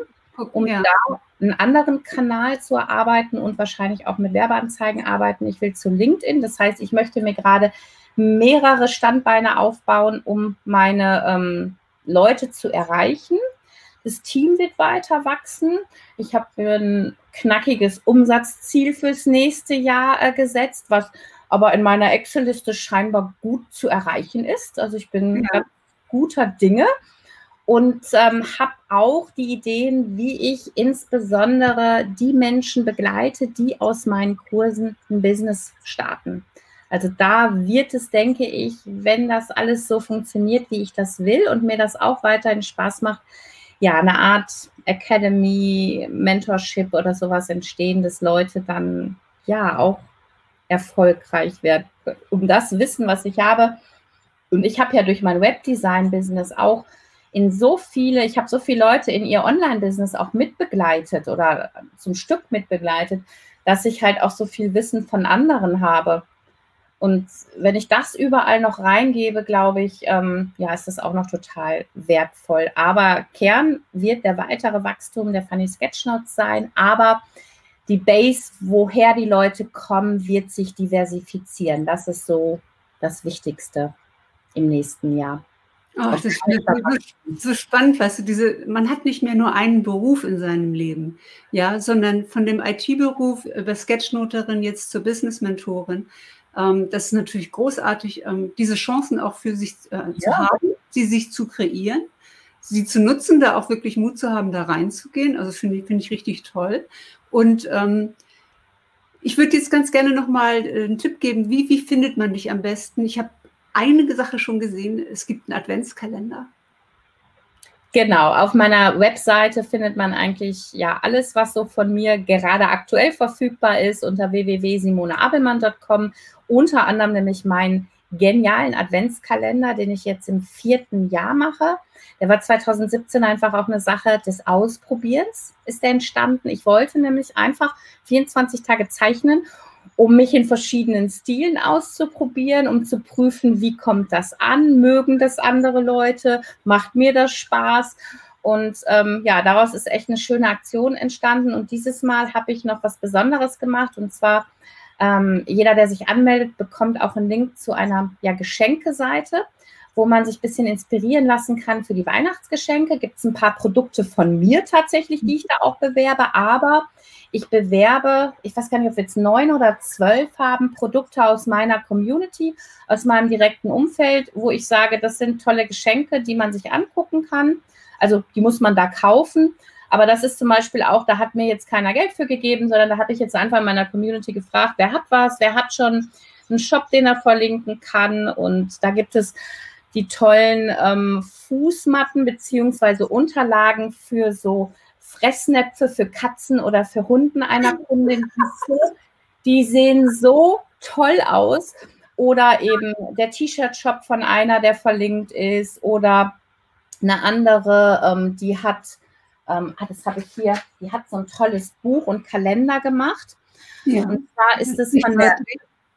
um ja. da einen anderen Kanal zu erarbeiten und wahrscheinlich auch mit Werbeanzeigen arbeiten. Ich will zu LinkedIn. Das heißt, ich möchte mir gerade mehrere Standbeine aufbauen, um meine ähm, Leute zu erreichen. Das Team wird weiter wachsen. Ich habe mir ein knackiges Umsatzziel fürs nächste Jahr äh, gesetzt, was aber in meiner Excel-Liste scheinbar gut zu erreichen ist. Also ich bin ja. guter Dinge und ähm, habe auch die Ideen, wie ich insbesondere die Menschen begleite, die aus meinen Kursen ein Business starten. Also da wird es, denke ich, wenn das alles so funktioniert, wie ich das will und mir das auch weiterhin Spaß macht, ja, eine Art Academy, Mentorship oder sowas entstehen, dass Leute dann ja auch erfolgreich werden. Um das Wissen, was ich habe, und ich habe ja durch mein Webdesign-Business auch in so viele, ich habe so viele Leute in ihr Online-Business auch mitbegleitet oder zum Stück mitbegleitet, dass ich halt auch so viel Wissen von anderen habe. Und wenn ich das überall noch reingebe, glaube ich, ähm, ja, ist das auch noch total wertvoll. Aber Kern wird der weitere Wachstum der Funny Sketchnotes sein. Aber die Base, woher die Leute kommen, wird sich diversifizieren. Das ist so das Wichtigste im nächsten Jahr. Oh, das ist so spannend, weißt du, diese, man hat nicht mehr nur einen Beruf in seinem Leben, ja, sondern von dem IT-Beruf über Sketchnoterin jetzt zur Business-Mentorin. Ähm, das ist natürlich großartig, ähm, diese Chancen auch für sich äh, ja. zu haben, sie sich zu kreieren, sie zu nutzen, da auch wirklich Mut zu haben, da reinzugehen. Also finde ich, finde ich richtig toll. Und ähm, ich würde jetzt ganz gerne nochmal äh, einen Tipp geben, wie, wie findet man dich am besten? Ich habe einige Sache schon gesehen, es gibt einen Adventskalender. Genau, auf meiner Webseite findet man eigentlich ja alles, was so von mir gerade aktuell verfügbar ist unter www.simoneabelmann.com. Unter anderem nämlich meinen genialen Adventskalender, den ich jetzt im vierten Jahr mache. Der war 2017 einfach auch eine Sache des Ausprobierens, ist der entstanden. Ich wollte nämlich einfach 24 Tage zeichnen um mich in verschiedenen Stilen auszuprobieren, um zu prüfen, wie kommt das an, mögen das andere Leute, macht mir das Spaß. Und ähm, ja, daraus ist echt eine schöne Aktion entstanden. Und dieses Mal habe ich noch was Besonderes gemacht. Und zwar, ähm, jeder, der sich anmeldet, bekommt auch einen Link zu einer ja, Geschenkeseite wo man sich ein bisschen inspirieren lassen kann für die Weihnachtsgeschenke. Gibt es ein paar Produkte von mir tatsächlich, die ich da auch bewerbe, aber ich bewerbe, ich weiß gar nicht, ob wir jetzt neun oder zwölf haben, Produkte aus meiner Community, aus meinem direkten Umfeld, wo ich sage, das sind tolle Geschenke, die man sich angucken kann. Also die muss man da kaufen. Aber das ist zum Beispiel auch, da hat mir jetzt keiner Geld für gegeben, sondern da habe ich jetzt einfach in meiner Community gefragt, wer hat was, wer hat schon einen Shop, den er verlinken kann. Und da gibt es die tollen ähm, Fußmatten beziehungsweise Unterlagen für so Fressnäpfe für Katzen oder für Hunden einer Kundin. Die sehen so toll aus. Oder eben der T-Shirt-Shop von einer, der verlinkt ist. Oder eine andere, ähm, die hat, ähm, ah, das habe ich hier, die hat so ein tolles Buch und Kalender gemacht. Ja. Und zwar ist es von der,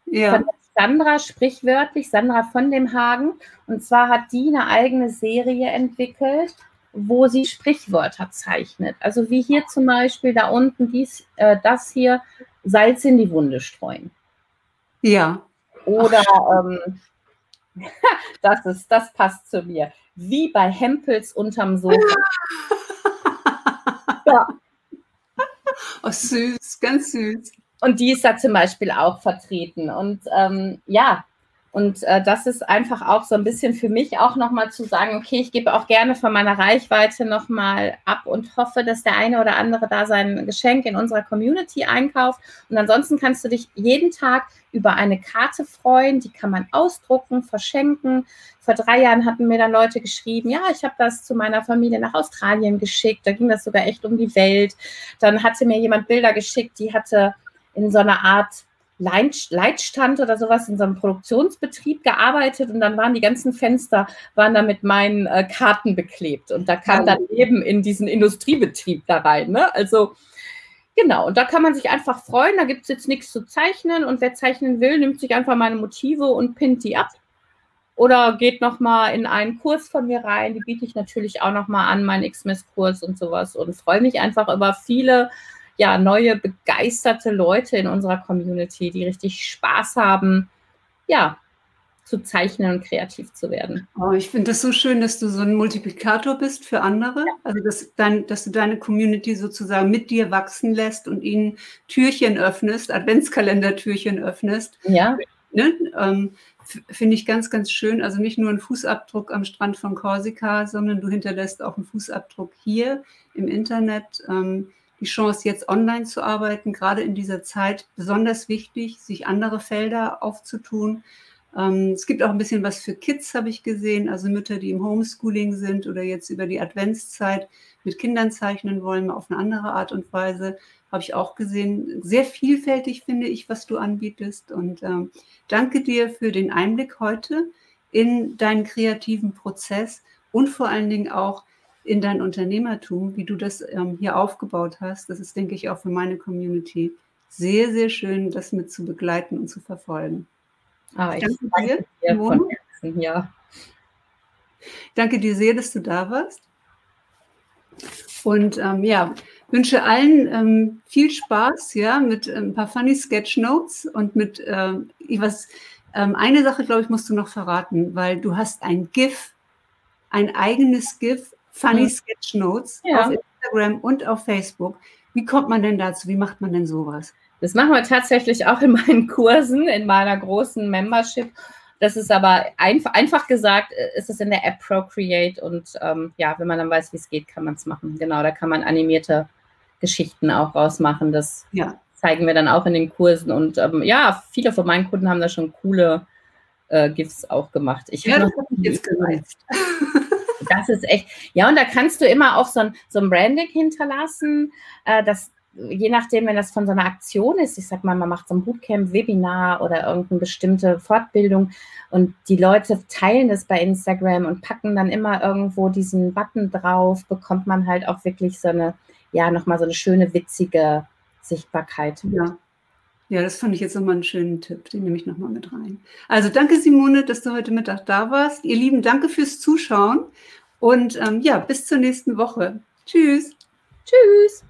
ja. von der Sandra, sprichwörtlich, Sandra von dem Hagen. Und zwar hat die eine eigene Serie entwickelt, wo sie Sprichwörter zeichnet. Also wie hier zum Beispiel da unten dies, äh, das hier, Salz in die Wunde streuen. Ja. Oder ähm, das ist, das passt zu mir. Wie bei Hempels unterm Sofa. ja. Oh, süß, ganz süß. Und die ist da zum Beispiel auch vertreten. Und ähm, ja, Und äh, das ist einfach auch so ein bisschen für mich auch nochmal zu sagen, okay, ich gebe auch gerne von meiner Reichweite nochmal ab und hoffe, dass der eine oder andere da sein Geschenk in unserer Community einkauft. Und ansonsten kannst du dich jeden Tag über eine Karte freuen, die kann man ausdrucken, verschenken. Vor drei Jahren hatten mir dann Leute geschrieben, ja, ich habe das zu meiner Familie nach Australien geschickt, da ging das sogar echt um die Welt. Dann hatte mir jemand Bilder geschickt, die hatte in so einer Art Leitstand oder sowas in so einem Produktionsbetrieb gearbeitet und dann waren die ganzen Fenster, waren da mit meinen äh, Karten beklebt und da kam dann eben in diesen Industriebetrieb da rein. Ne? Also genau, und da kann man sich einfach freuen, da gibt es jetzt nichts zu zeichnen und wer zeichnen will, nimmt sich einfach meine Motive und pinnt die ab. Oder geht nochmal in einen Kurs von mir rein, die biete ich natürlich auch nochmal an, meinen X-Mess-Kurs und sowas und freue mich einfach über viele ja, neue, begeisterte Leute in unserer Community, die richtig Spaß haben, ja, zu zeichnen und kreativ zu werden. Oh, ich finde das so schön, dass du so ein Multiplikator bist für andere. Ja. Also, dass, dein, dass du deine Community sozusagen mit dir wachsen lässt und ihnen Türchen öffnest, Adventskalender-Türchen öffnest. Ja. Ne? Ähm, finde ich ganz, ganz schön. Also nicht nur ein Fußabdruck am Strand von Korsika, sondern du hinterlässt auch einen Fußabdruck hier im Internet. Ähm, die Chance, jetzt online zu arbeiten, gerade in dieser Zeit besonders wichtig, sich andere Felder aufzutun. Ähm, es gibt auch ein bisschen was für Kids, habe ich gesehen, also Mütter, die im Homeschooling sind oder jetzt über die Adventszeit mit Kindern zeichnen wollen, auf eine andere Art und Weise, habe ich auch gesehen. Sehr vielfältig finde ich, was du anbietest. Und ähm, danke dir für den Einblick heute in deinen kreativen Prozess und vor allen Dingen auch in dein Unternehmertum, wie du das ähm, hier aufgebaut hast. Das ist, denke ich, auch für meine Community sehr, sehr schön, das mit zu begleiten und zu verfolgen. Ah, ich danke, danke dir, Herzen, ja. Danke dir sehr, dass du da warst. Und ähm, ja, wünsche allen ähm, viel Spaß, ja, mit ähm, ein paar funny Sketchnotes und mit ähm, was. Ähm, eine Sache, glaube ich, musst du noch verraten, weil du hast ein GIF, ein eigenes GIF Funny Sketchnotes ja. auf Instagram und auf Facebook. Wie kommt man denn dazu? Wie macht man denn sowas? Das machen wir tatsächlich auch in meinen Kursen, in meiner großen Membership. Das ist aber einfach, einfach gesagt, äh, ist es in der App Procreate und ähm, ja, wenn man dann weiß, wie es geht, kann man es machen. Genau, da kann man animierte Geschichten auch rausmachen. Das ja. zeigen wir dann auch in den Kursen und ähm, ja, viele von meinen Kunden haben da schon coole äh, GIFs auch gemacht. Ich ja, das habe ich jetzt gereizt. Das ist echt, ja, und da kannst du immer auch so ein, so ein Branding hinterlassen, äh, das, je nachdem, wenn das von so einer Aktion ist, ich sag mal, man macht so ein Bootcamp, Webinar oder irgendeine bestimmte Fortbildung und die Leute teilen das bei Instagram und packen dann immer irgendwo diesen Button drauf, bekommt man halt auch wirklich so eine, ja, nochmal so eine schöne, witzige Sichtbarkeit. Ja. Ja, das fand ich jetzt nochmal einen schönen Tipp. Den nehme ich nochmal mit rein. Also danke, Simone, dass du heute Mittag da warst. Ihr Lieben, danke fürs Zuschauen. Und ähm, ja, bis zur nächsten Woche. Tschüss. Tschüss.